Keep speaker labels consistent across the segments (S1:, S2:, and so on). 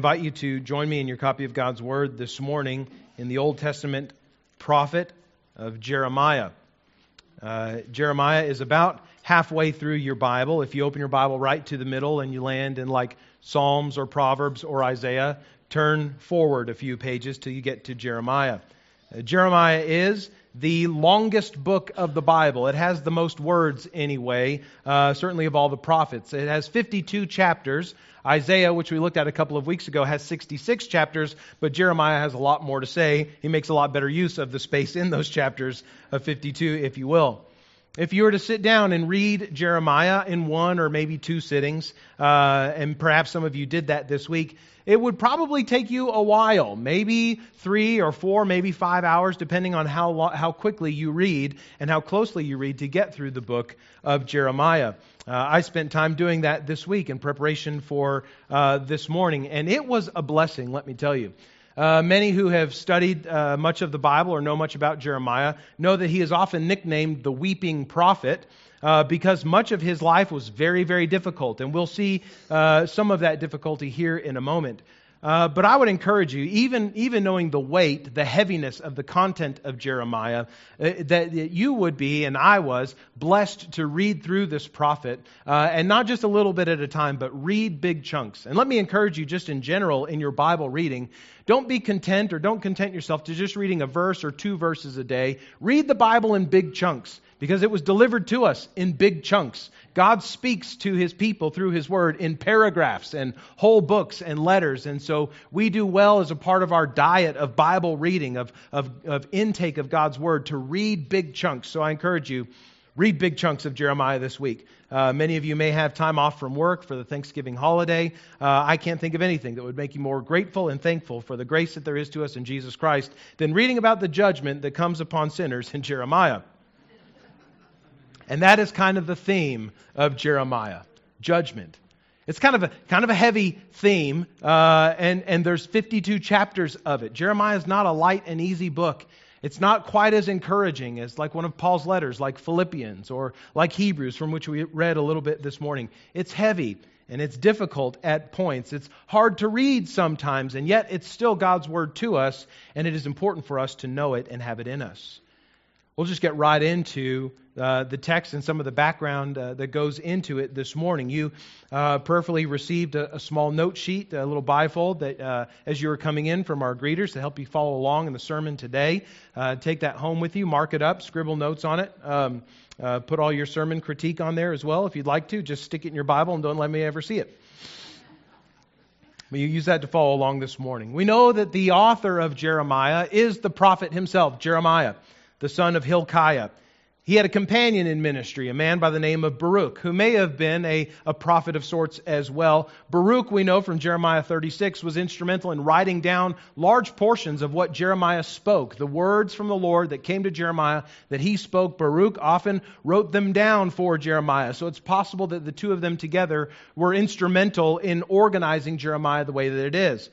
S1: invite you to join me in your copy of God's Word this morning in the Old Testament prophet of Jeremiah. Uh, Jeremiah is about halfway through your Bible. If you open your Bible right to the middle and you land in like Psalms or Proverbs or Isaiah, turn forward a few pages till you get to Jeremiah. Uh, Jeremiah is the longest book of the Bible. It has the most words, anyway, uh, certainly of all the prophets. It has 52 chapters. Isaiah, which we looked at a couple of weeks ago, has 66 chapters, but Jeremiah has a lot more to say. He makes a lot better use of the space in those chapters of 52, if you will. If you were to sit down and read Jeremiah in one or maybe two sittings, uh, and perhaps some of you did that this week, it would probably take you a while, maybe three or four, maybe five hours, depending on how, lo- how quickly you read and how closely you read to get through the book of Jeremiah. Uh, I spent time doing that this week in preparation for uh, this morning, and it was a blessing, let me tell you. Uh, many who have studied uh, much of the Bible or know much about Jeremiah know that he is often nicknamed the weeping prophet uh, because much of his life was very, very difficult. And we'll see uh, some of that difficulty here in a moment. Uh, but I would encourage you, even, even knowing the weight, the heaviness of the content of Jeremiah, uh, that, that, you would be, and I was, blessed to read through this prophet, uh, and not just a little bit at a time, but read big chunks. And let me encourage you, just in general, in your Bible reading, don't be content or don't content yourself to just reading a verse or two verses a day. Read the Bible in big chunks because it was delivered to us in big chunks. God speaks to his people through his word in paragraphs and whole books and letters. And so we do well as a part of our diet of Bible reading, of, of, of intake of God's word, to read big chunks. So I encourage you, read big chunks of Jeremiah this week. Uh, many of you may have time off from work for the Thanksgiving holiday. Uh, I can't think of anything that would make you more grateful and thankful for the grace that there is to us in Jesus Christ than reading about the judgment that comes upon sinners in Jeremiah. And that is kind of the theme of Jeremiah judgment. It's kind of a, kind of a heavy theme, uh, and, and there's 52 chapters of it. Jeremiah is not a light and easy book. It's not quite as encouraging as like one of Paul's letters, like Philippians or like Hebrews, from which we read a little bit this morning. It's heavy and it's difficult at points. It's hard to read sometimes, and yet it's still God's word to us, and it is important for us to know it and have it in us. We'll just get right into uh, the text and some of the background uh, that goes into it this morning. You uh, prayerfully received a, a, small note sheet, a little bifold that uh, as you were coming in from our greeters to help you follow along in the sermon today. Uh, take that home with you, mark it up, scribble notes on it. Um, uh, put all your sermon critique on there as well if you'd like to. Just stick it in your Bible and don't let me ever see it. But you use that to follow along this morning. We know that the author of Jeremiah is the prophet himself, Jeremiah the son of Hilkiah. He had a companion in ministry, a man by the name of Baruch, who may have been a, a prophet of sorts as well. Baruch, we know from Jeremiah 36, was instrumental in writing down large portions of what Jeremiah spoke. The words from the Lord that came to Jeremiah that he spoke, Baruch often wrote them down for Jeremiah. So it's possible that the two of them together were instrumental in organizing Jeremiah the way that it is.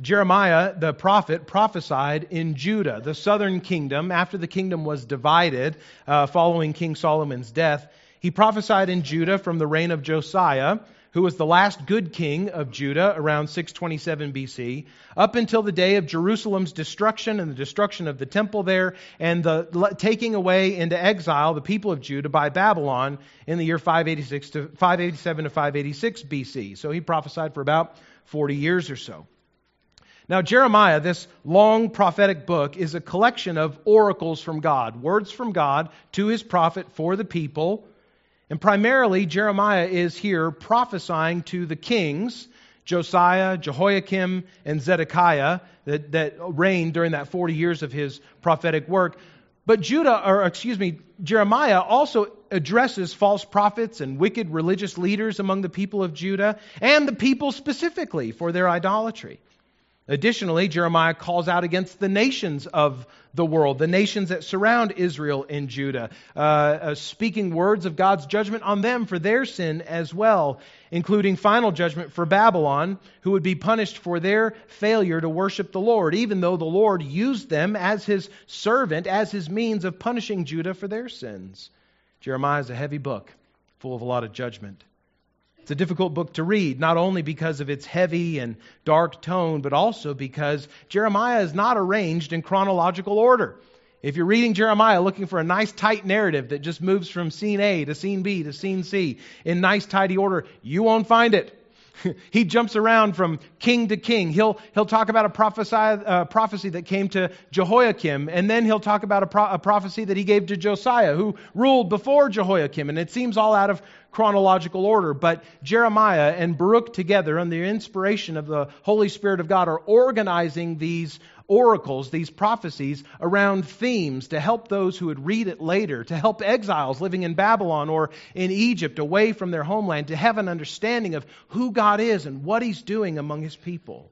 S1: Jeremiah, the prophet, prophesied in Judah, the southern kingdom, after the kingdom was divided uh, following King Solomon's death. He prophesied in Judah from the reign of Josiah, who was the last good king of Judah around 627 BC, up until the day of Jerusalem's destruction and the destruction of the temple there, and the taking away into exile the people of Judah by Babylon in the year 586 to 587 to 586 BC. So he prophesied for about 40 years or so. Now, Jeremiah, this long prophetic book, is a collection of oracles from God, words from God to his prophet for the people. And primarily, Jeremiah is here prophesying to the kings, Josiah, Jehoiakim, and Zedekiah, that, that reigned during that 40 years of his prophetic work. But Judah, or excuse me, Jeremiah also addresses false prophets and wicked religious leaders among the people of Judah and the people specifically for their idolatry. Additionally, Jeremiah calls out against the nations of the world, the nations that surround Israel and Judah, uh, uh, speaking words of God's judgment on them for their sin as well, including final judgment for Babylon, who would be punished for their failure to worship the Lord, even though the Lord used them as his servant, as his means of punishing Judah for their sins. Jeremiah is a heavy book, full of a lot of judgment. It's a difficult book to read, not only because of its heavy and dark tone, but also because Jeremiah is not arranged in chronological order. If you're reading Jeremiah looking for a nice tight narrative that just moves from scene A to scene B to scene C in nice tidy order, you won't find it. he jumps around from king to king. He'll, he'll talk about a prophesy, uh, prophecy that came to Jehoiakim, and then he'll talk about a, pro- a prophecy that he gave to Josiah, who ruled before Jehoiakim. And it seems all out of chronological order. But Jeremiah and Baruch together, under the inspiration of the Holy Spirit of God, are organizing these oracles, these prophecies, around themes to help those who would read it later, to help exiles living in Babylon or in Egypt away from their homeland to have an understanding of who God is and what He's doing among His people.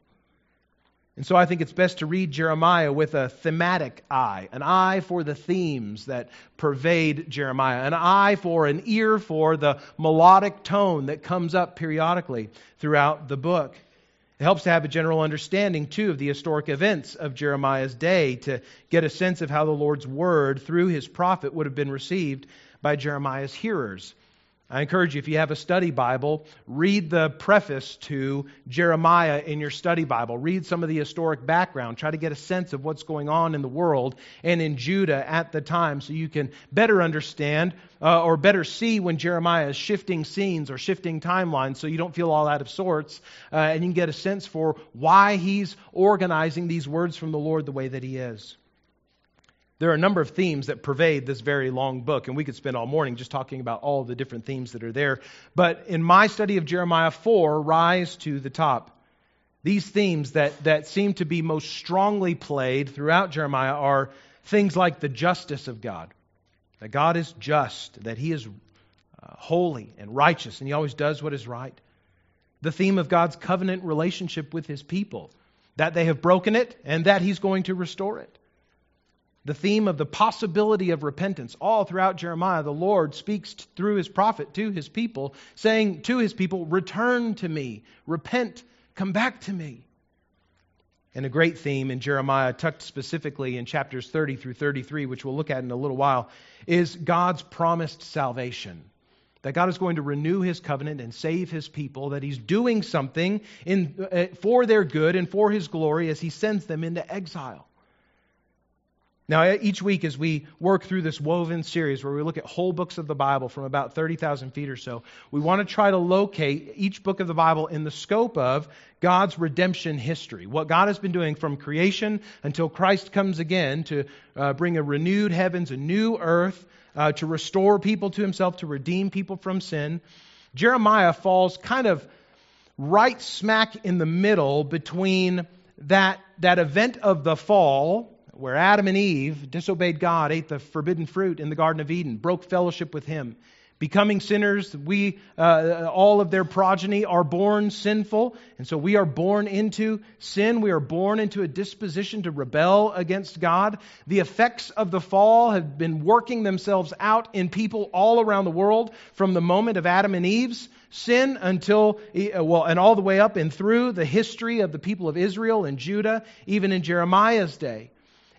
S1: And so I think it's best to read Jeremiah with a thematic eye, an eye for the themes that pervade Jeremiah, an eye for, an ear for the melodic tone that comes up periodically throughout the book. It helps to have a general understanding, too, of the historic events of Jeremiah's day to get a sense of how the Lord's word through his prophet would have been received by Jeremiah's hearers. I encourage you, if you have a study Bible, read the preface to Jeremiah in your study Bible. Read some of the historic background. Try to get a sense of what's going on in the world and in Judah at the time so you can better understand uh, or better see when Jeremiah is shifting scenes or shifting timelines so you don't feel all out of sorts. Uh, and you can get a sense for why he's organizing these words from the Lord the way that he is. There are a number of themes that pervade this very long book, and we could spend all morning just talking about all the different themes that are there. But in my study of Jeremiah 4, rise to the top. These themes that, that seem to be most strongly played throughout Jeremiah are things like the justice of God, that God is just, that He is uh, holy and righteous, and He always does what is right. The theme of God's covenant relationship with His people, that they have broken it and that He's going to restore it the theme of the possibility of repentance. All throughout Jeremiah, the Lord speaks through his prophet to his people, saying to his people, Return to me, repent, come back to me. And a great theme in Jeremiah, tucked specifically in chapters 30 through 33, which we'll look at in a little while, is God's promised salvation. That God is going to renew his covenant and save his people, that he's doing something in, uh, for their good and for his glory as he sends them into exile. Now, each week as we work through this woven series where we look at whole books of the Bible from about 30,000 feet or so, we want to try to locate each book of the Bible in the scope of God's redemption history. What God has been doing from creation until Christ comes again to uh, bring a renewed heavens, a new earth, uh, to restore people to himself, to redeem people from sin. Jeremiah falls kind of right smack in the middle between that, that event of the fall where Adam and Eve disobeyed God, ate the forbidden fruit in the Garden of Eden, broke fellowship with Him. Becoming sinners, we, uh, all of their progeny are born sinful, and so we are born into sin. We are born into a disposition to rebel against God. The effects of the fall have been working themselves out in people all around the world from the moment of Adam and Eve's sin until, well, and all the way up and through the history of the people of Israel and Judah, even in Jeremiah's day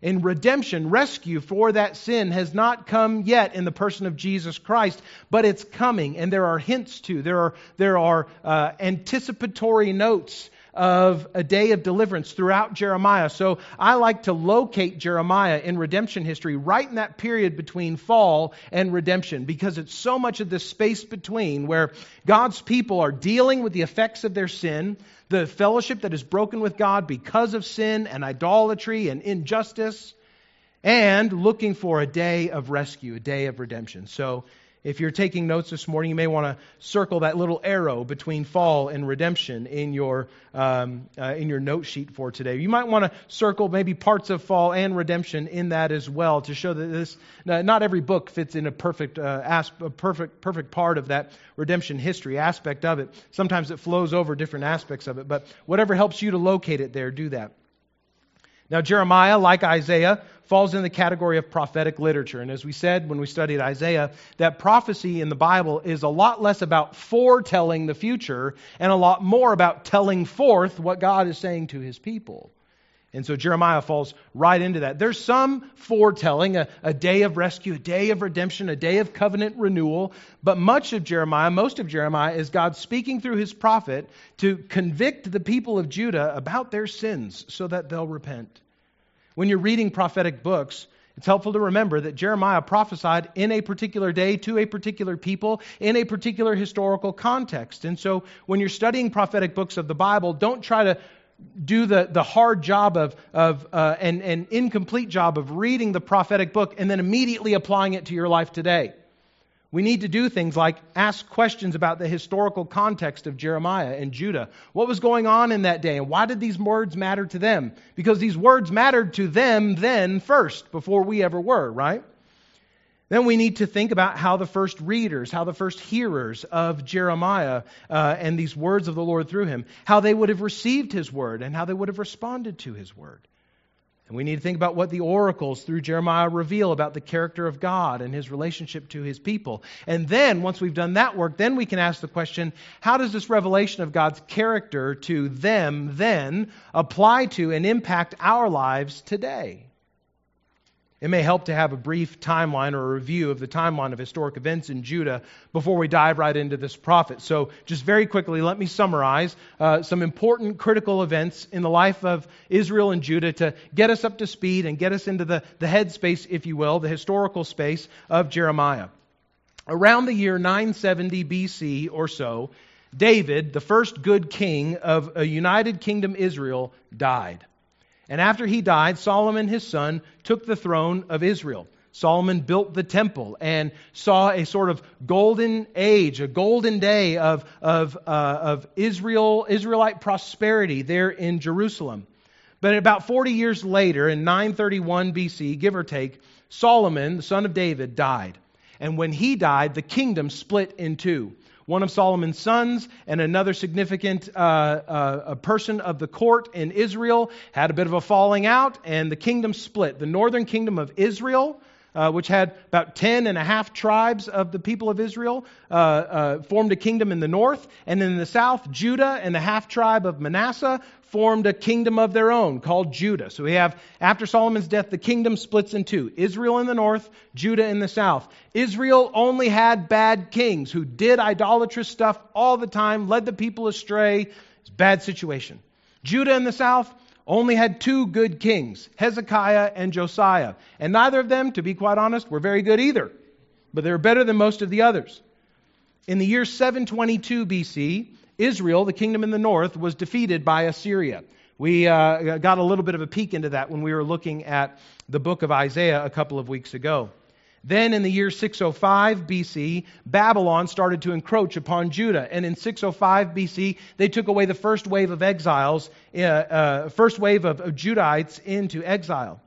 S1: in redemption, rescue for that sin has not come yet in the person of Jesus Christ, but it's coming, and there are hints to, there are, there are uh, anticipatory notes of a day of deliverance throughout Jeremiah. So I like to locate Jeremiah in redemption history right in that period between fall and redemption because it's so much of this space between where God's people are dealing with the effects of their sin the fellowship that is broken with God because of sin and idolatry and injustice, and looking for a day of rescue, a day of redemption. So, if you're taking notes this morning, you may want to circle that little arrow between fall and redemption in your um, uh, in your note sheet for today. You might want to circle maybe parts of fall and redemption in that as well to show that this not every book fits in a perfect uh, asp- a perfect perfect part of that redemption history aspect of it. Sometimes it flows over different aspects of it, but whatever helps you to locate it there, do that. Now, Jeremiah, like Isaiah, falls in the category of prophetic literature. And as we said when we studied Isaiah, that prophecy in the Bible is a lot less about foretelling the future and a lot more about telling forth what God is saying to his people. And so Jeremiah falls right into that. There's some foretelling, a, a, day of rescue, a day of redemption, a day of covenant renewal. But much of Jeremiah, most of Jeremiah, is God speaking through his prophet to convict the people of Judah about their sins so that they'll repent. When you're reading prophetic books, it's helpful to remember that Jeremiah prophesied in a particular day to a particular people in a particular historical context. And so when you're studying prophetic books of the Bible, don't try to do the, the hard job of, of uh, and, and incomplete job of reading the prophetic book and then immediately applying it to your life today. We need to do things like ask questions about the historical context of Jeremiah and Judah. What was going on in that day, and why did these words matter to them? Because these words mattered to them then first, before we ever were, right? Then we need to think about how the first readers, how the first hearers of Jeremiah uh, and these words of the Lord through him, how they would have received his word and how they would have responded to his word. And we need to think about what the oracles through Jeremiah reveal about the character of God and his relationship to his people. And then, once we've done that work, then we can ask the question how does this revelation of God's character to them then apply to and impact our lives today? It may help to have a brief timeline or a review of the timeline of historic events in Judah before we dive right into this prophet. So, just very quickly, let me summarize uh, some important critical events in the life of Israel and Judah to get us up to speed and get us into the, the headspace, if you will, the historical space of Jeremiah. Around the year 970 BC or so, David, the first good king of a united kingdom Israel, died. And after he died, Solomon, his son, took the throne of Israel. Solomon built the temple and saw a sort of golden age, a golden day of, of, uh, of Israel, Israelite prosperity there in Jerusalem. But about 40 years later, in 931 BC, give or take, Solomon, the son of David, died. And when he died, the kingdom split in two one of Solomon's sons, and another significant uh, uh, person of the court in Israel had a bit of a falling out, and the kingdom split. The northern kingdom of Israel, uh, which had about ten and a half tribes of the people of Israel, uh, uh, formed a kingdom in the north, and then in the south, Judah and the half tribe of Manasseh formed a kingdom of their own called Judah. So we have, after Solomon's death, the kingdom splits in two Israel in the north, Judah in the south. Israel only had bad kings who did idolatrous stuff all the time, led the people astray. It's a bad situation. Judah in the south only had two good kings, Hezekiah and Josiah. And neither of them, to be quite honest, were very good either. But they were better than most of the others. In the year 722 BC, Israel, the kingdom in the north, was defeated by Assyria. We uh, got a little bit of a peek into that when we were looking at the book of Isaiah a couple of weeks ago. Then in the year 605 BC, Babylon started to encroach upon Judah. And in 605 BC, they took away the first wave of exiles, uh, uh, first wave of, of Judahites into exile.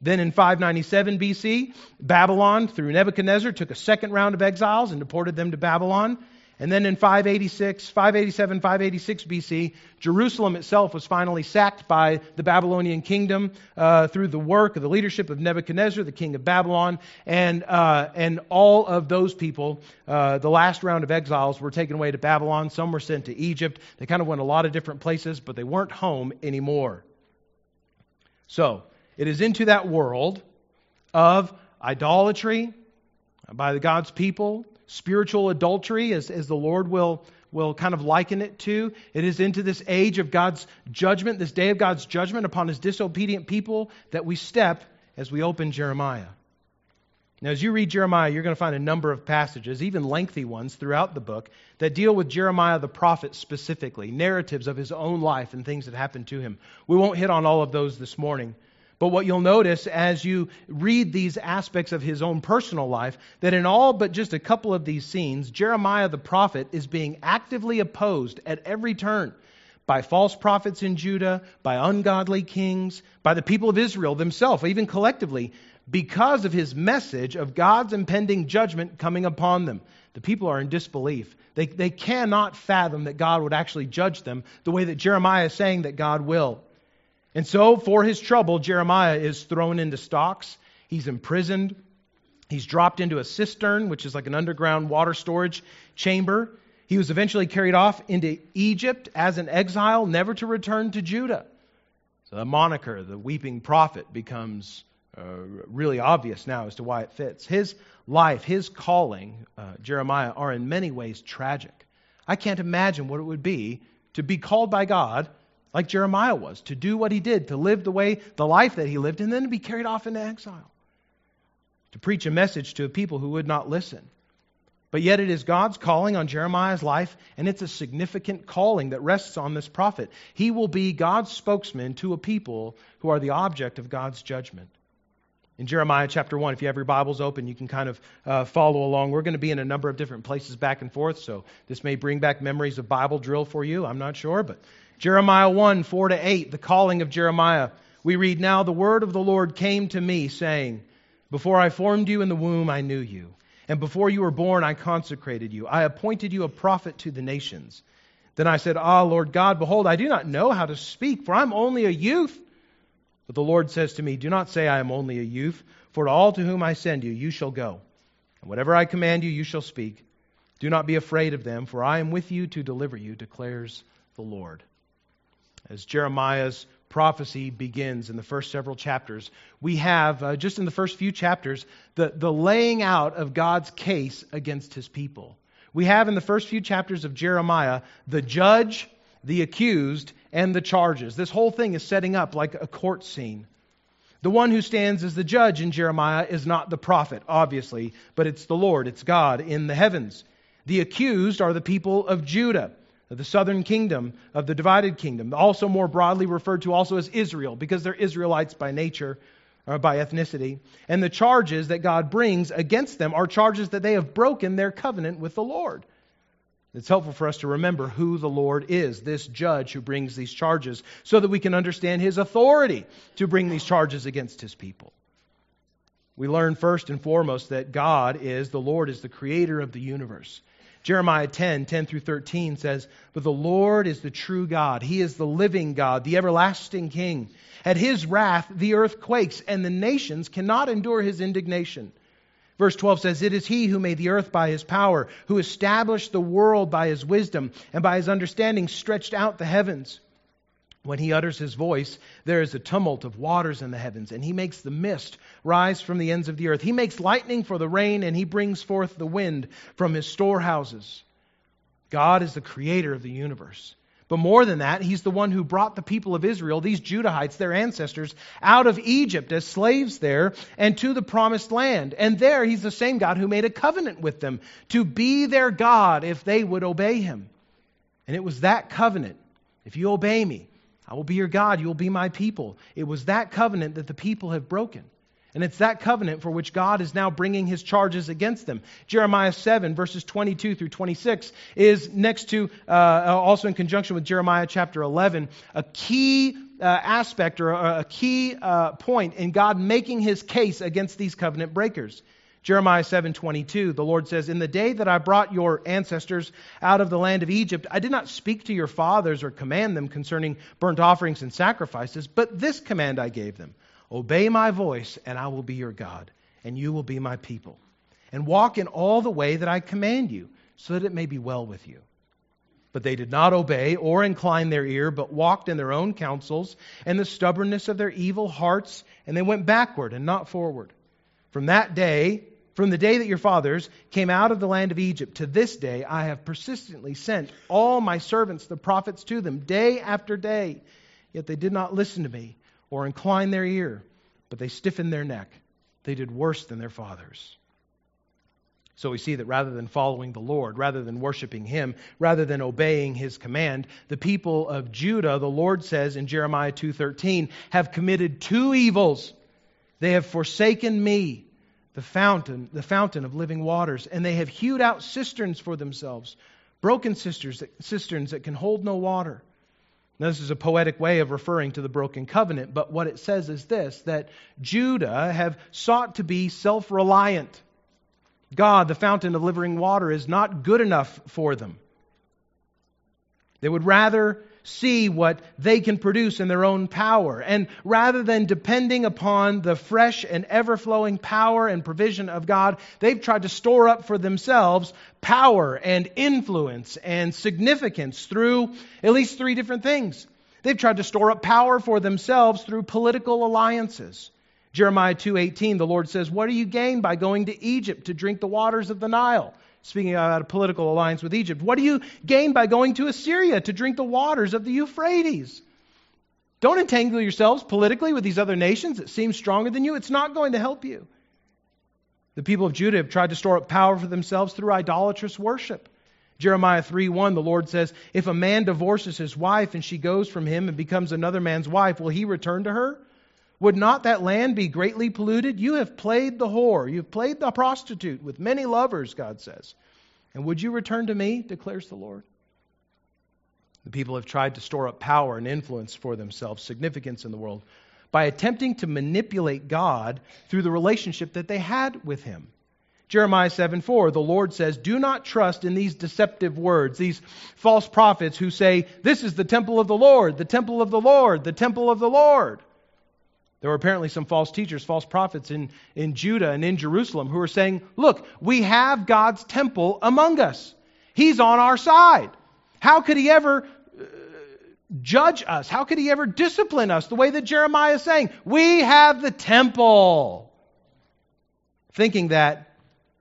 S1: Then in 597 BC, Babylon, through Nebuchadnezzar, took a second round of exiles and deported them to Babylon. And then in 586, 587, 586 BC, Jerusalem itself was finally sacked by the Babylonian kingdom uh, through the work of the leadership of Nebuchadnezzar, the king of Babylon, and uh, and all of those people, uh, the last round of exiles, were taken away to Babylon. Some were sent to Egypt. They kind of went a lot of different places, but they weren't home anymore. So it is into that world of idolatry by the God's people spiritual adultery, as, as the Lord will, will kind of liken it to. It is into this age of God's judgment, this day of God's judgment upon his disobedient people, that we step as we open Jeremiah. Now, as you read Jeremiah, you're going to find a number of passages, even lengthy ones throughout the book, that deal with Jeremiah the prophet specifically, narratives of his own life and things that happened to him. We won't hit on all of those this morning. But what you'll notice as you read these aspects of his own personal life, that in all but just a couple of these scenes, Jeremiah the prophet is being actively opposed at every turn by false prophets in Judah, by ungodly kings, by the people of Israel themselves, even collectively, because of his message of God's impending judgment coming upon them. The people are in disbelief. They, they cannot fathom that God would actually judge them the way that Jeremiah is saying that God will. And so, for his trouble, Jeremiah is thrown into stocks. He's imprisoned. He's dropped into a cistern, which is like an underground water storage chamber. He was eventually carried off into Egypt as an exile, never to return to Judah. So the moniker, the weeping prophet, becomes uh, really obvious now as to why it fits. His life, his calling, uh, Jeremiah, are in many ways tragic. I can't imagine what it would be to be called by God like Jeremiah was, to do what he did, to live the way, the life that he lived, and then to be carried off into exile, to preach a message to a people who would not listen. But yet it is God's calling on Jeremiah's life, and it's a significant calling that rests on this prophet. He will be God's spokesman to a people who are the object of God's judgment. In Jeremiah chapter 1, if you have your Bibles open, you can kind of uh, follow along. We're going to be in a number of different places back and forth, so this may bring back memories of Bible drill for you. I'm not sure, but Jeremiah 1, 4 to 8, the calling of Jeremiah. We read, Now the word of the Lord came to me, saying, Before I formed you in the womb, I knew you. And before you were born, I consecrated you. I appointed you a prophet to the nations. Then I said, Ah, Lord God, behold, I do not know how to speak, for I'm only a youth. But the Lord says to me, Do not say I am only a youth, for to all to whom I send you, you shall go. And whatever I command you, you shall speak. Do not be afraid of them, for I am with you to deliver you, declares the Lord. As Jeremiah's prophecy begins in the first several chapters, we have, uh, just in the first few chapters, the, the laying out of God's case against his people. We have in the first few chapters of Jeremiah the judge, the accused, and the charges. This whole thing is setting up like a court scene. The one who stands as the judge in Jeremiah is not the prophet, obviously, but it's the Lord, it's God in the heavens. The accused are the people of Judah, the southern kingdom of the divided kingdom, also more broadly referred to also as Israel, because they're Israelites by nature, or by ethnicity. And the charges that God brings against them are charges that they have broken their covenant with the Lord. It's helpful for us to remember who the Lord is, this judge who brings these charges, so that we can understand his authority to bring these charges against his people. We learn first and foremost that God is, the Lord is the creator of the universe. Jeremiah 10, 10 through 13 says, But the Lord is the true God. He is the living God, the everlasting King. At his wrath, the earth quakes, and the nations cannot endure his indignation. Verse 12 says, It is he who made the earth by his power, who established the world by his wisdom, and by his understanding stretched out the heavens. When he utters his voice, there is a tumult of waters in the heavens, and he makes the mist rise from the ends of the earth. He makes lightning for the rain, and he brings forth the wind from his storehouses. God is the creator of the universe. But more than that, he's the one who brought the people of Israel, these Judahites, their ancestors, out of Egypt as slaves there and to the promised land. And there, he's the same God who made a covenant with them to be their God if they would obey him. And it was that covenant. If you obey me, I will be your God, you will be my people. It was that covenant that the people have broken. And it's that covenant for which God is now bringing his charges against them. Jeremiah 7, verses 22 through 26, is next to, uh, also in conjunction with Jeremiah chapter 11, a key uh, aspect or a, a key uh, point in God making his case against these covenant breakers. Jeremiah 7:22 the Lord says in the day that I brought your ancestors out of the land of Egypt I did not speak to your fathers or command them concerning burnt offerings and sacrifices but this command I gave them Obey my voice, and I will be your God, and you will be my people. And walk in all the way that I command you, so that it may be well with you. But they did not obey or incline their ear, but walked in their own counsels and the stubbornness of their evil hearts, and they went backward and not forward. From that day, from the day that your fathers came out of the land of Egypt to this day, I have persistently sent all my servants, the prophets, to them day after day. Yet they did not listen to me or incline their ear, but they stiffened their neck. They did worse than their fathers. So we see that rather than following the Lord, rather than worshiping Him, rather than obeying His command, the people of Judah, the Lord says in Jeremiah 2:13, have committed two evils. They have forsaken me, the fountain, the fountain of living waters, and they have hewed out cisterns for themselves, broken cisterns, cisterns that can hold no water. Now, this is a poetic way of referring to the broken covenant, but what it says is this that Judah have sought to be self reliant. God, the fountain of living water, is not good enough for them. They would rather see what they can produce in their own power. And rather than depending upon the fresh and ever flowing power and provision of God, they've tried to store up for themselves power and influence and significance through at least three different things. They've tried to store up power for themselves through political alliances. Jeremiah 2:18 the Lord says, "What do you gain by going to Egypt to drink the waters of the Nile?" Speaking about a political alliance with Egypt. What do you gain by going to Assyria to drink the waters of the Euphrates? Don't entangle yourselves politically with these other nations that seem stronger than you. It's not going to help you. The people of Judah have tried to store up power for themselves through idolatrous worship. Jeremiah 3:1 the Lord says, "If a man divorces his wife and she goes from him and becomes another man's wife, will he return to her? Would not that land be greatly polluted? You have played the whore, you have played the prostitute with many lovers," God says. "And would you return to me?" declares the Lord. The people have tried to store up power and influence for themselves, significance in the world, by attempting to manipulate God through the relationship that they had with Him. Jeremiah 7 4, the Lord says, Do not trust in these deceptive words, these false prophets who say, This is the temple of the Lord, the temple of the Lord, the temple of the Lord. There were apparently some false teachers, false prophets in, in Judah and in Jerusalem who were saying, Look, we have God's temple among us. He's on our side. How could he ever uh, judge us? How could he ever discipline us the way that Jeremiah is saying? We have the temple. Thinking that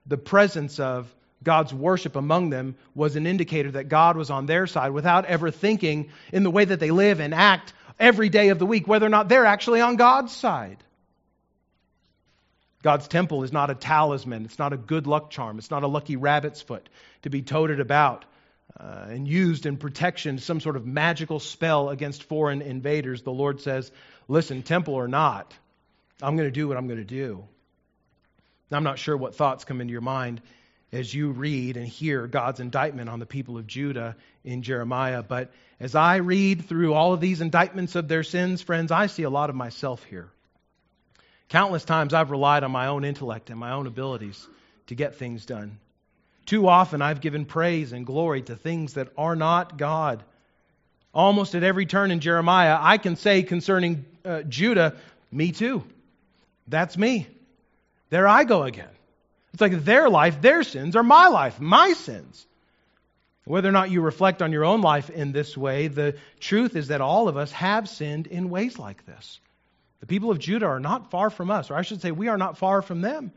S1: the presence of God's worship among them was an indicator that God was on their side without ever thinking in the way that they live and act every day of the week whether or not they're actually on God's side. God's temple is not a talisman. It's not a good luck charm. It's not a lucky rabbit's foot to be toted about uh, and used in protection, some sort of magical spell against foreign invaders. The Lord says, Listen, temple or not, I'm going to do what I'm going to do. I'm not sure what thoughts come into your mind as you read and hear God's indictment on the people of Judah in Jeremiah, but as I read through all of these indictments of their sins, friends, I see a lot of myself here. Countless times I've relied on my own intellect and my own abilities to get things done. Too often I've given praise and glory to things that are not God. Almost at every turn in Jeremiah, I can say concerning uh, Judah, me too. That's me. There I go again. It's like their life, their sins are my life, my sins. Whether or not you reflect on your own life in this way, the truth is that all of us have sinned in ways like this. The people of Judah are not far from us, or I should say, we are not far from them.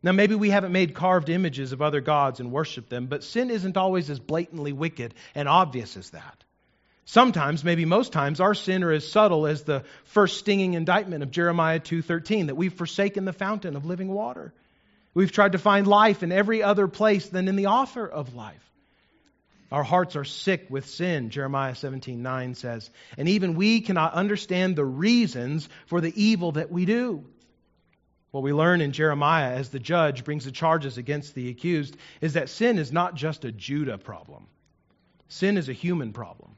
S1: Now, maybe we haven't made carved images of other gods and worshiped them, but sin isn't always as blatantly wicked and obvious as that. Sometimes, maybe most times, our sin are as subtle as the first stinging indictment of Jeremiah 2:13 that we've forsaken the fountain of living water. We've tried to find life in every other place than in the author of life. Our hearts are sick with sin, Jeremiah 17:9 says, and even we cannot understand the reasons for the evil that we do. What we learn in Jeremiah as the judge brings the charges against the accused is that sin is not just a Judah problem. Sin is a human problem.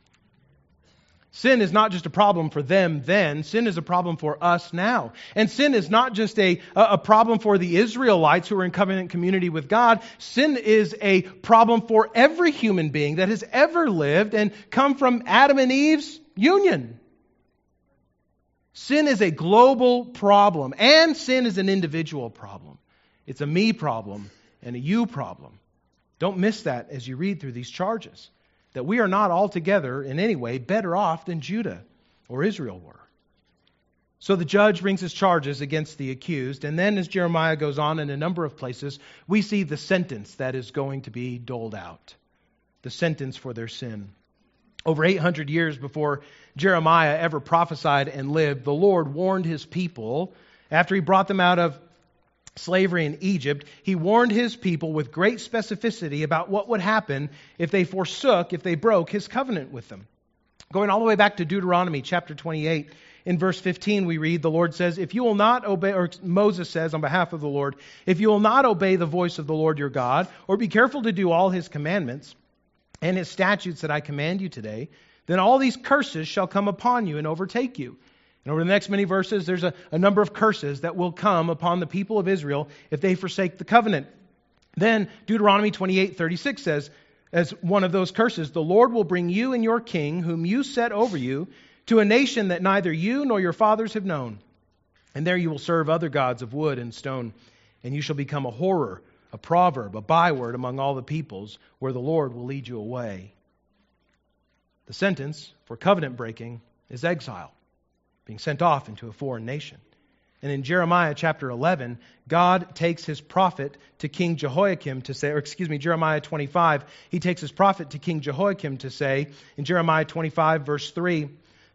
S1: Sin is not just a problem for them then, sin is a problem for us now. And sin is not just a, a problem for the Israelites who are in covenant community with God. Sin is a problem for every human being that has ever lived and come from Adam and Eve's union. Sin is a global problem, and sin is an individual problem. It's a me problem and a you problem. Don't miss that as you read through these charges that we are not altogether, in any way, better off than Judah or Israel were. So the judge brings his charges against the accused, and then as Jeremiah goes on in a number of places, we see the sentence that is going to be doled out the sentence for their sin. Over 800 years before Jeremiah ever prophesied and lived, the Lord warned his people after he brought them out of slavery in Egypt, he warned his people with great specificity about what would happen if they forsook, if they broke his covenant with them. Going all the way back to Deuteronomy chapter 28, in verse 15, we read, the Lord says, If you will not obey, or Moses says on behalf of the Lord, if you will not obey the voice of the Lord your God, or be careful to do all his commandments and his statutes that I command you today, then all these curses shall come upon you and overtake you. And over the next many verses, there's a, a number of curses that will come upon the people of Israel if they forsake the covenant. Then Deuteronomy 28 36 says, as one of those curses, the Lord will bring you and your king, whom you set over you, to a nation that neither you nor your fathers have known. And there you will serve other gods of wood and stone, and you shall become a horror, a proverb, a byword among all the peoples, where the Lord will lead you away. The sentence for covenant breaking is exile, being sent off into a foreign nation. And in Jeremiah chapter 11, God takes his prophet to King Jehoiakim to say, or excuse me, Jeremiah 25, he takes his prophet to King Jehoiakim to say, in Jeremiah 25, verse 3,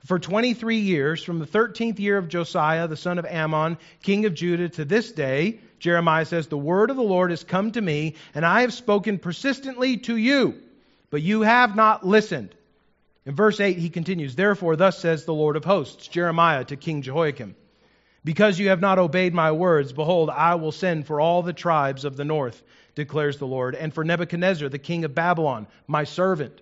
S1: for 23 years, from the 13th year of Josiah, the son of Amon, king of Judah, to this day, Jeremiah says, The word of the Lord has come to me, and I have spoken persistently to you, but you have not listened. In verse 8, he continues, Therefore, thus says the Lord of hosts, Jeremiah to King Jehoiakim, Because you have not obeyed my words, behold, I will send for all the tribes of the north, declares the Lord, and for Nebuchadnezzar, the king of Babylon, my servant.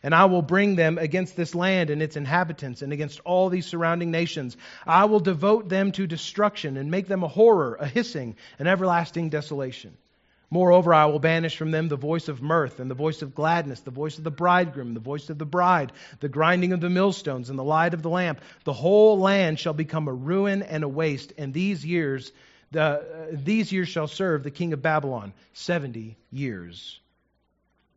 S1: And I will bring them against this land and its inhabitants, and against all these surrounding nations. I will devote them to destruction, and make them a horror, a hissing, an everlasting desolation. Moreover, I will banish from them the voice of mirth and the voice of gladness, the voice of the bridegroom, the voice of the bride, the grinding of the millstones and the light of the lamp. The whole land shall become a ruin and a waste, and these years, the, uh, these years shall serve the king of Babylon seventy years.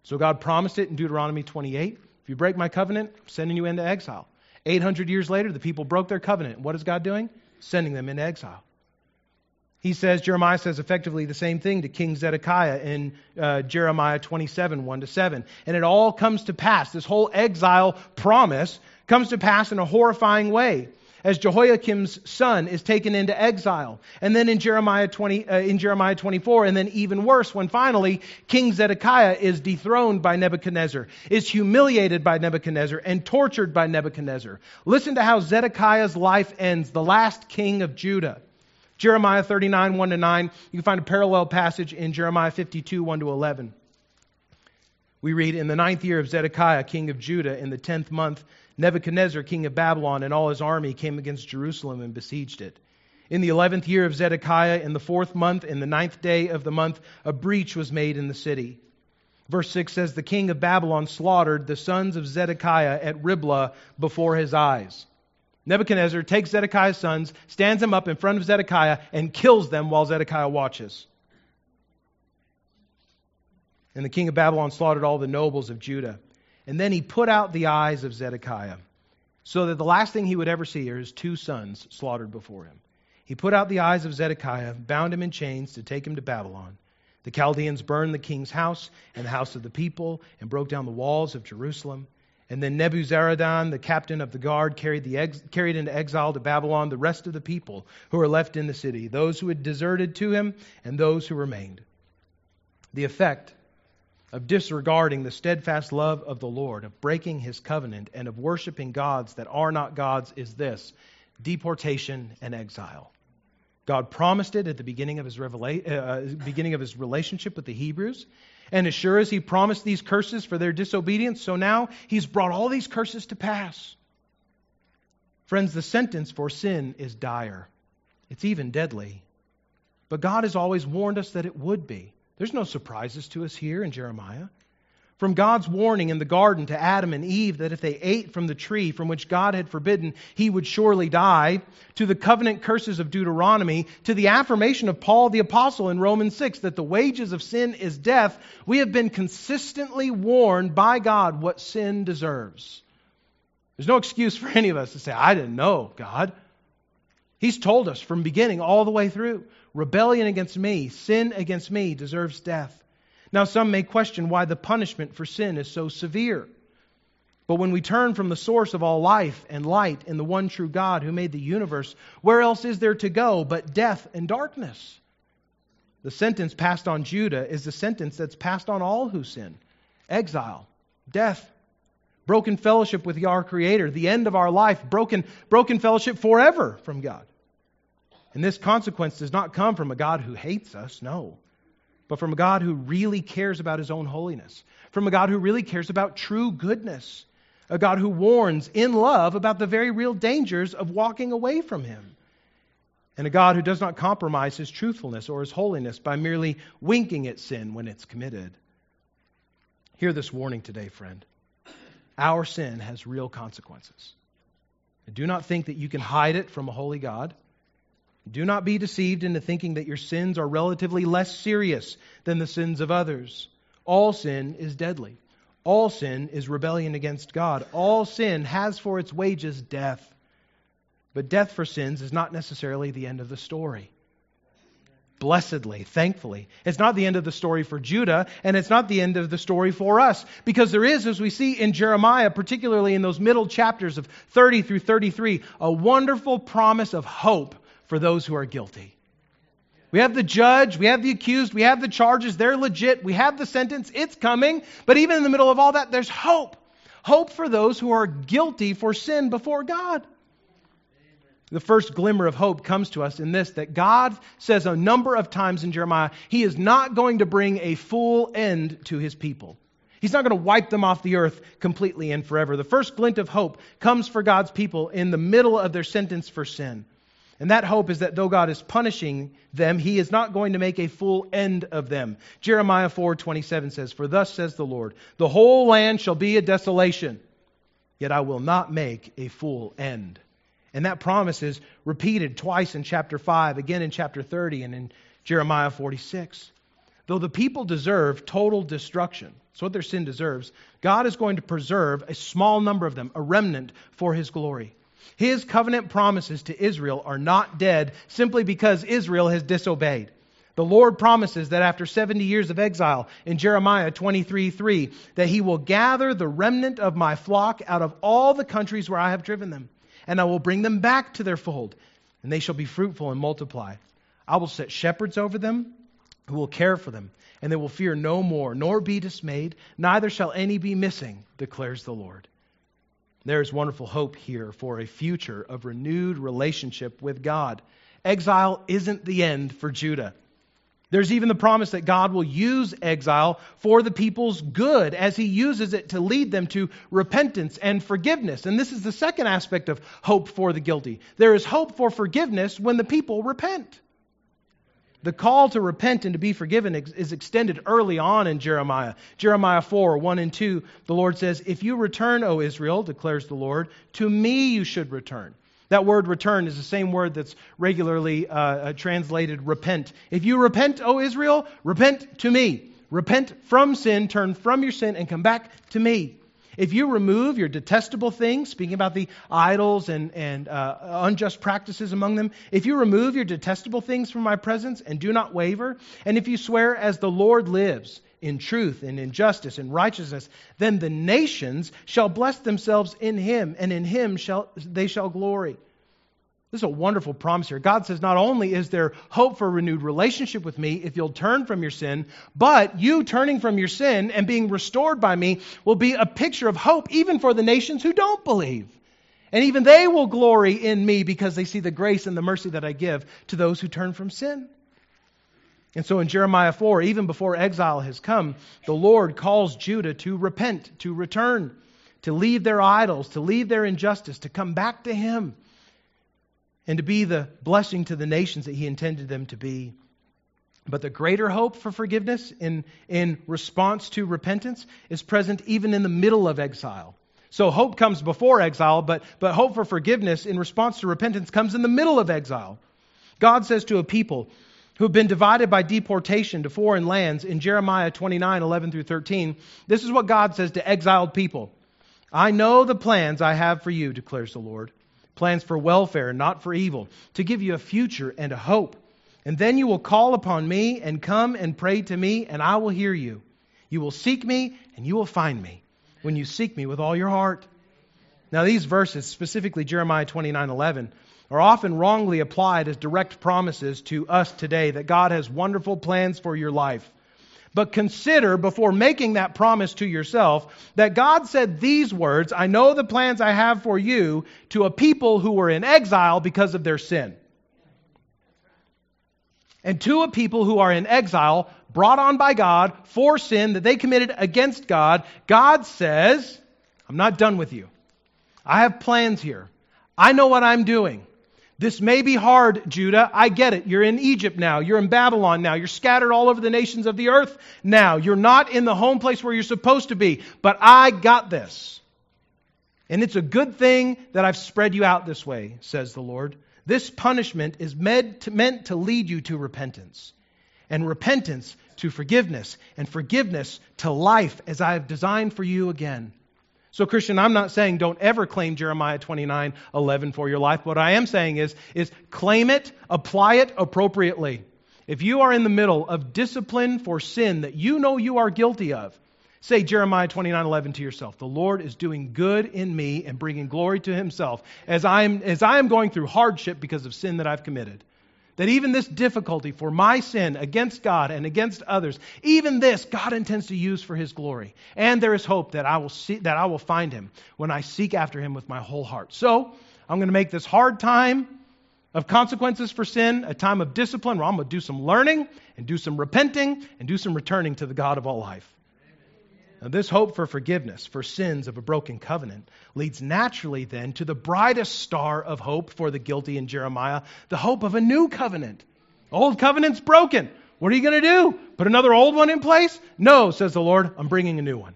S1: So God promised it in Deuteronomy 28. If you break my covenant, I'm sending you into exile. 800 years later, the people broke their covenant. What is God doing? Sending them into exile he says, Jeremiah says effectively the same thing to King Zedekiah in uh, Jeremiah 27, 1 to 7. And it all comes to pass. This whole exile promise comes to pass in a horrifying way as Jehoiakim's son is taken into exile. And then in Jeremiah 20, uh, in Jeremiah 24, and then even worse, when finally King Zedekiah is dethroned by Nebuchadnezzar, is humiliated by Nebuchadnezzar, and tortured by Nebuchadnezzar. Listen to how Zedekiah's life ends, the last king of Judah. Jeremiah 39, 1 to 9. You can find a parallel passage in Jeremiah 52, 1 to 11. We read, In the ninth year of Zedekiah, king of Judah, in the tenth month, Nebuchadnezzar, king of Babylon, and all his army came against Jerusalem and besieged it. In the eleventh year of Zedekiah, in the fourth month, in the ninth day of the month, a breach was made in the city. Verse 6 says, The king of Babylon slaughtered the sons of Zedekiah at Riblah before his eyes. Nebuchadnezzar takes Zedekiah's sons, stands them up in front of Zedekiah, and kills them while Zedekiah watches. And the king of Babylon slaughtered all the nobles of Judah. And then he put out the eyes of Zedekiah, so that the last thing he would ever see are his two sons slaughtered before him. He put out the eyes of Zedekiah, bound him in chains to take him to Babylon. The Chaldeans burned the king's house and the house of the people, and broke down the walls of Jerusalem. And then Nebuzaradan, the captain of the guard, carried, the ex- carried into exile to Babylon the rest of the people who were left in the city, those who had deserted to him and those who remained. The effect of disregarding the steadfast love of the Lord, of breaking his covenant, and of worshiping gods that are not gods is this deportation and exile. God promised it at the beginning of his, revela- uh, beginning of his relationship with the Hebrews. And as sure as he promised these curses for their disobedience, so now he's brought all these curses to pass. Friends, the sentence for sin is dire. It's even deadly. But God has always warned us that it would be. There's no surprises to us here in Jeremiah. From God's warning in the garden to Adam and Eve that if they ate from the tree from which God had forbidden, he would surely die, to the covenant curses of Deuteronomy, to the affirmation of Paul the Apostle in Romans 6 that the wages of sin is death, we have been consistently warned by God what sin deserves. There's no excuse for any of us to say, I didn't know, God. He's told us from beginning all the way through rebellion against me, sin against me deserves death. Now, some may question why the punishment for sin is so severe. But when we turn from the source of all life and light in the one true God who made the universe, where else is there to go but death and darkness? The sentence passed on Judah is the sentence that's passed on all who sin exile, death, broken fellowship with our Creator, the end of our life, broken, broken fellowship forever from God. And this consequence does not come from a God who hates us, no but from a God who really cares about his own holiness, from a God who really cares about true goodness, a God who warns in love about the very real dangers of walking away from him, and a God who does not compromise his truthfulness or his holiness by merely winking at sin when it's committed. Hear this warning today, friend. Our sin has real consequences. Do not think that you can hide it from a holy God. Do not be deceived into thinking that your sins are relatively less serious than the sins of others. All sin is deadly. All sin is rebellion against God. All sin has for its wages death. But death for sins is not necessarily the end of the story. Blessedly, thankfully. It's not the end of the story for Judah, and it's not the end of the story for us. Because there is, as we see in Jeremiah, particularly in those middle chapters of 30 through 33, a wonderful promise of hope for those who are guilty. We have the judge, we have the accused, we have the charges, they're legit, we have the sentence, it's coming. But even in the middle of all that, there's hope. Hope for those who are guilty for sin before God. The first glimmer of hope comes to us in this that God says a number of times in Jeremiah, He is not going to bring a full end to His people. He's not going to wipe them off the earth completely and forever. The first glint of hope comes for God's people in the middle of their sentence for sin. And that hope is that though God is punishing them, he is not going to make a full end of them. Jeremiah 4:27 says, "For thus says the Lord, the whole land shall be a desolation, yet I will not make a full end." And that promise is repeated twice in chapter 5, again in chapter 30 and in Jeremiah 46. Though the people deserve total destruction, that's what their sin deserves, God is going to preserve a small number of them, a remnant for his glory. His covenant promises to Israel are not dead simply because Israel has disobeyed. The Lord promises that after 70 years of exile in Jeremiah 23 3, that he will gather the remnant of my flock out of all the countries where I have driven them, and I will bring them back to their fold, and they shall be fruitful and multiply. I will set shepherds over them who will care for them, and they will fear no more, nor be dismayed, neither shall any be missing, declares the Lord. There is wonderful hope here for a future of renewed relationship with God. Exile isn't the end for Judah. There's even the promise that God will use exile for the people's good as he uses it to lead them to repentance and forgiveness. And this is the second aspect of hope for the guilty. There is hope for forgiveness when the people repent. The call to repent and to be forgiven is extended early on in Jeremiah. Jeremiah 4, 1 and 2, the Lord says, If you return, O Israel, declares the Lord, to me you should return. That word return is the same word that's regularly uh, uh translated repent. If you repent, O Israel, repent to me. Repent from sin, turn from your sin, and come back to me. If you remove your detestable things, speaking about the idols and, and uh, unjust practices among them, if you remove your detestable things from my presence and do not waver, and if you swear as the Lord lives, in truth and in justice and righteousness, then the nations shall bless themselves in him, and in him shall they shall glory. This is a wonderful promise here. God says not only is there hope for a renewed relationship with me if you'll turn from your sin, but you turning from your sin and being restored by me will be a picture of hope even for the nations who don't believe. And even they will glory in me because they see the grace and the mercy that I give to those who turn from sin. And so in Jeremiah 4, even before exile has come, the Lord calls Judah to repent, to return, to leave their idols, to leave their injustice, to come back to Him and to be the blessing to the nations that he intended them to be. But the greater hope for forgiveness in, in response to repentance is present even in the middle of exile. So hope comes before exile, but, but hope for forgiveness in response to repentance comes in the middle of exile. God says to a people who have been divided by deportation to foreign lands in Jeremiah 29 11 through 13, this is what God says to exiled people I know the plans I have for you, declares the Lord plans for welfare, not for evil, to give you a future and a hope. And then you will call upon me and come and pray to me, and I will hear you. You will seek me, and you will find me when you seek me with all your heart. Now, these verses, specifically Jeremiah 29 11, are often wrongly applied as direct promises to us today that God has wonderful plans for your life. But consider before making that promise to yourself that God said these words I know the plans I have for you to a people who were in exile because of their sin. And to a people who are in exile, brought on by God for sin that they committed against God, God says, I'm not done with you. I have plans here. I know what I'm doing. This may be hard, Judah. I get it. You're in Egypt now. You're in Babylon now. You're scattered all over the nations of the earth now. You're not in the home place where you're supposed to be. But I got this. And it's a good thing that I've spread you out this way, says the Lord. This punishment is meant to, meant to lead you to repentance. and repentance to forgiveness, and forgiveness to life as I have designed for you again. So, Christian, I'm not saying don't ever claim Jeremiah 29 11 for your life. What I am saying is, is claim it, apply it appropriately. If you are in the middle of discipline for sin that you know you are guilty of, say Jeremiah 29 11 to yourself. The Lord is doing good in me and bringing glory to himself as I am, as I am going through hardship because of sin that I've committed. That even this difficulty for my sin against God and against others, even this God intends to use for his glory. And there is hope that I will see that I will find him when I seek after him with my whole heart. So, I'm going to make this hard time of consequences for sin a time of discipline where I'm going to do some learning and do some repenting and do some returning to the God of all life. Now, this hope for forgiveness for sins of a broken covenant leads naturally then to the brightest star of hope for the guilty in Jeremiah, the hope of a new covenant. Old covenant's broken. What are you going to do? Put another old one in place? No, says the Lord, I'm bringing a new one.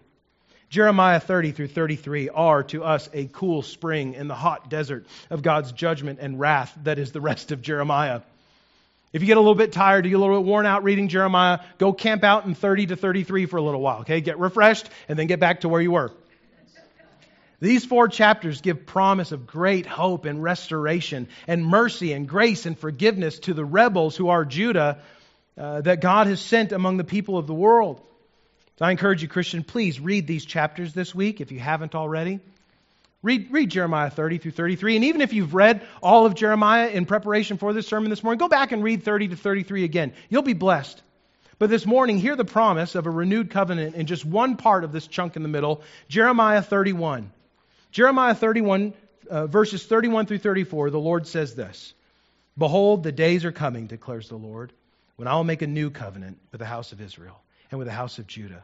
S1: Jeremiah 30 through 33 are to us a cool spring in the hot desert of God's judgment and wrath that is the rest of Jeremiah. If you get a little bit tired, you get a little bit worn out reading Jeremiah, go camp out in 30 to 33 for a little while, okay? Get refreshed and then get back to where you were. These four chapters give promise of great hope and restoration and mercy and grace and forgiveness to the rebels who are Judah uh, that God has sent among the people of the world. So I encourage you, Christian, please read these chapters this week if you haven't already. Read, read Jeremiah 30 through 33. And even if you've read all of Jeremiah in preparation for this sermon this morning, go back and read 30 to 33 again. You'll be blessed. But this morning, hear the promise of a renewed covenant in just one part of this chunk in the middle Jeremiah 31. Jeremiah 31, uh, verses 31 through 34, the Lord says this Behold, the days are coming, declares the Lord, when I will make a new covenant with the house of Israel and with the house of Judah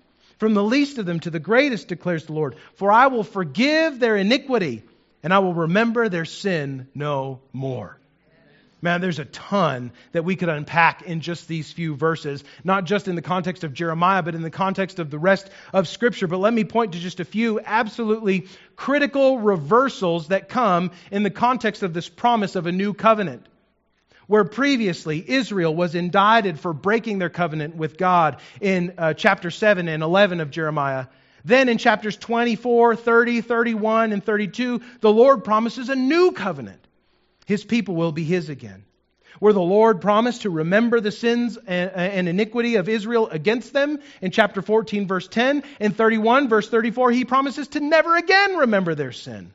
S1: from the least of them to the greatest, declares the Lord. For I will forgive their iniquity, and I will remember their sin no more. Man, there's a ton that we could unpack in just these few verses, not just in the context of Jeremiah, but in the context of the rest of Scripture. But let me point to just a few absolutely critical reversals that come in the context of this promise of a new covenant where previously Israel was indicted for breaking their covenant with God in uh, chapter 7 and 11 of Jeremiah. Then in chapters 24, 30, 31, and 32, the Lord promises a new covenant. His people will be His again. Where the Lord promised to remember the sins and iniquity of Israel against them in chapter 14, verse 10. and 31, verse 34, He promises to never again remember their sin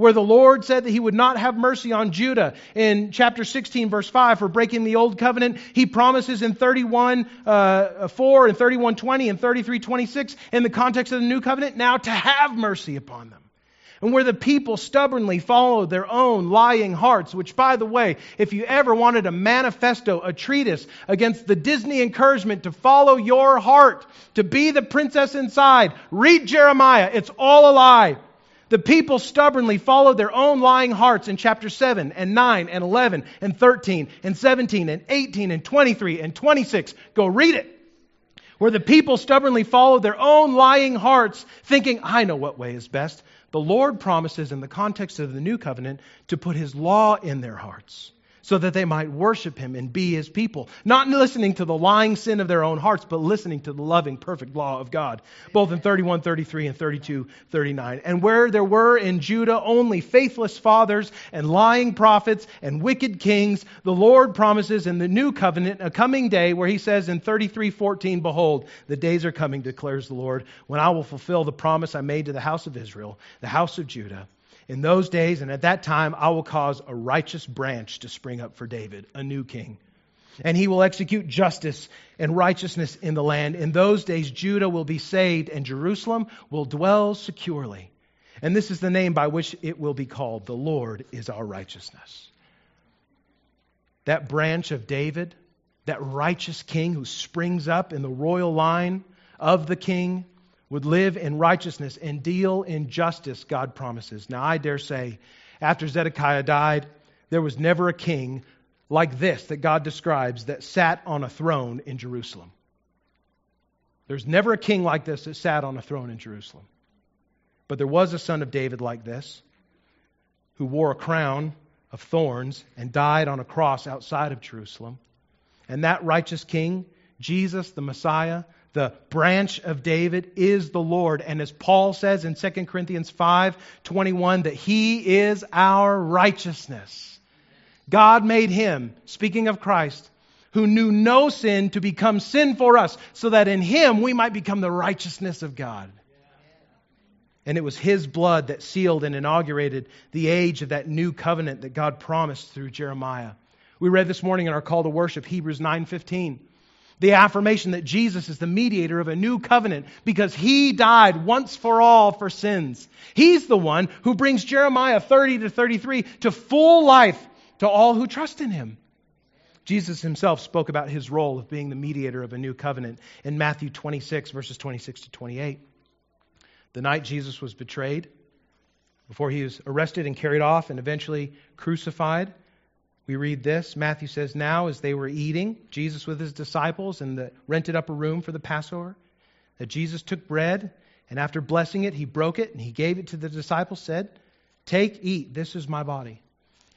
S1: where the Lord said that he would not have mercy on Judah. In chapter 16, verse 5, for breaking the old covenant, he promises in 31, uh, 4 and 31, 20 and 33, 26, in the context of the new covenant, now to have mercy upon them. And where the people stubbornly followed their own lying hearts, which, by the way, if you ever wanted a manifesto, a treatise against the Disney encouragement to follow your heart, to be the princess inside, read Jeremiah. It's all a lie. The people stubbornly followed their own lying hearts in chapter 7 and 9 and 11 and 13 and 17 and 18 and 23 and 26. Go read it. Where the people stubbornly followed their own lying hearts, thinking, I know what way is best. The Lord promises, in the context of the new covenant, to put his law in their hearts so that they might worship him and be his people. Not listening to the lying sin of their own hearts, but listening to the loving, perfect law of God, both in 31, 33, and 32, 39. And where there were in Judah only faithless fathers and lying prophets and wicked kings, the Lord promises in the new covenant a coming day where he says in 33, 14, Behold, the days are coming, declares the Lord, when I will fulfill the promise I made to the house of Israel, the house of Judah in those days and at that time, I will cause a righteous branch to spring up for David, a new king. And he will execute justice and righteousness in the land. In those days, Judah will be saved, and Jerusalem will dwell securely. And this is the name by which it will be called The Lord is our righteousness. That branch of David that righteous king who springs up in the royal line of the king would live in righteousness and deal in justice, God promises. Now, I dare say, after Zedekiah died, there was never a king like this that God describes that sat on a throne in Jerusalem. There's never a king like this that sat on a throne in Jerusalem. But there was a son of David like this who wore a crown of thorns and died on a cross outside of Jerusalem. And that righteous king, Jesus, the Messiah, the branch of David, is the Lord. And as Paul says in 2 Corinthians 5 21, that he is our righteousness. God made him, speaking of Christ, who knew no sin to become sin for us, so that in him we might become the righteousness of God. And it was his blood that sealed and inaugurated the age of that new covenant that God promised through Jeremiah. We read this morning in our call to worship Hebrews 9:15. The affirmation that Jesus is the mediator of a new covenant because he died once for all for sins. He's the one who brings Jeremiah 30 to 33 to full life to all who trust in him. Jesus himself spoke about his role of being the mediator of a new covenant in Matthew 26, verses 26 to 28. The night Jesus was betrayed, before he was arrested and carried off and eventually crucified, we read this. Matthew says, Now, as they were eating, Jesus with his disciples in the rented upper room for the Passover, that Jesus took bread, and after blessing it, he broke it, and he gave it to the disciples, said, Take, eat, this is my body.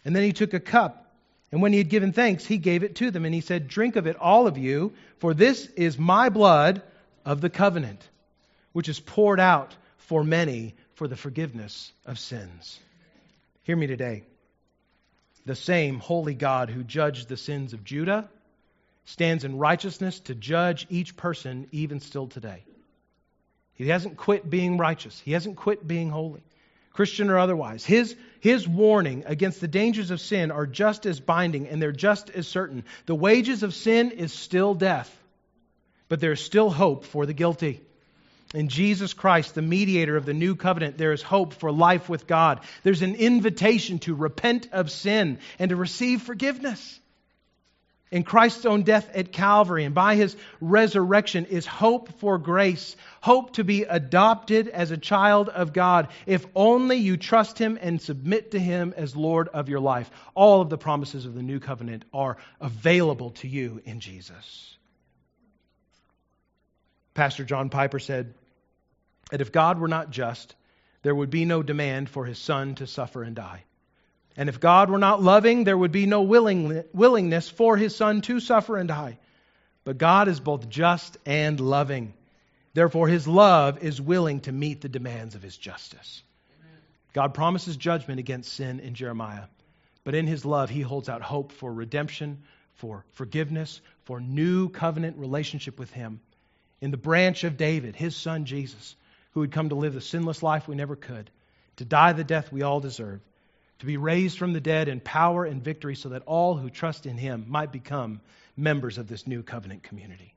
S1: And then he took a cup, and when he had given thanks, he gave it to them, and he said, Drink of it, all of you, for this is my blood of the covenant, which is poured out for many for the forgiveness of sins. Hear me today. The same holy God who judged the sins of Judah stands in righteousness to judge each person even still today. He hasn't quit being righteous. He hasn't quit being holy, Christian or otherwise. His, his warning against the dangers of sin are just as binding and they're just as certain. The wages of sin is still death, but there's still hope for the guilty. In Jesus Christ, the mediator of the new covenant, there is hope for life with God. There's an invitation to repent of sin and to receive forgiveness. In Christ's own death at Calvary and by his resurrection is hope for grace, hope to be adopted as a child of God if only you trust him and submit to him as Lord of your life. All of the promises of the new covenant are available to you in Jesus. Pastor John Piper said, that if God were not just, there would be no demand for his son to suffer and die. And if God were not loving, there would be no willing, willingness for his son to suffer and die. But God is both just and loving. Therefore, his love is willing to meet the demands of his justice. God promises judgment against sin in Jeremiah. But in his love, he holds out hope for redemption, for forgiveness, for new covenant relationship with him. In the branch of David, his son Jesus, who had come to live the sinless life we never could, to die the death we all deserve, to be raised from the dead in power and victory so that all who trust in him might become members of this new covenant community.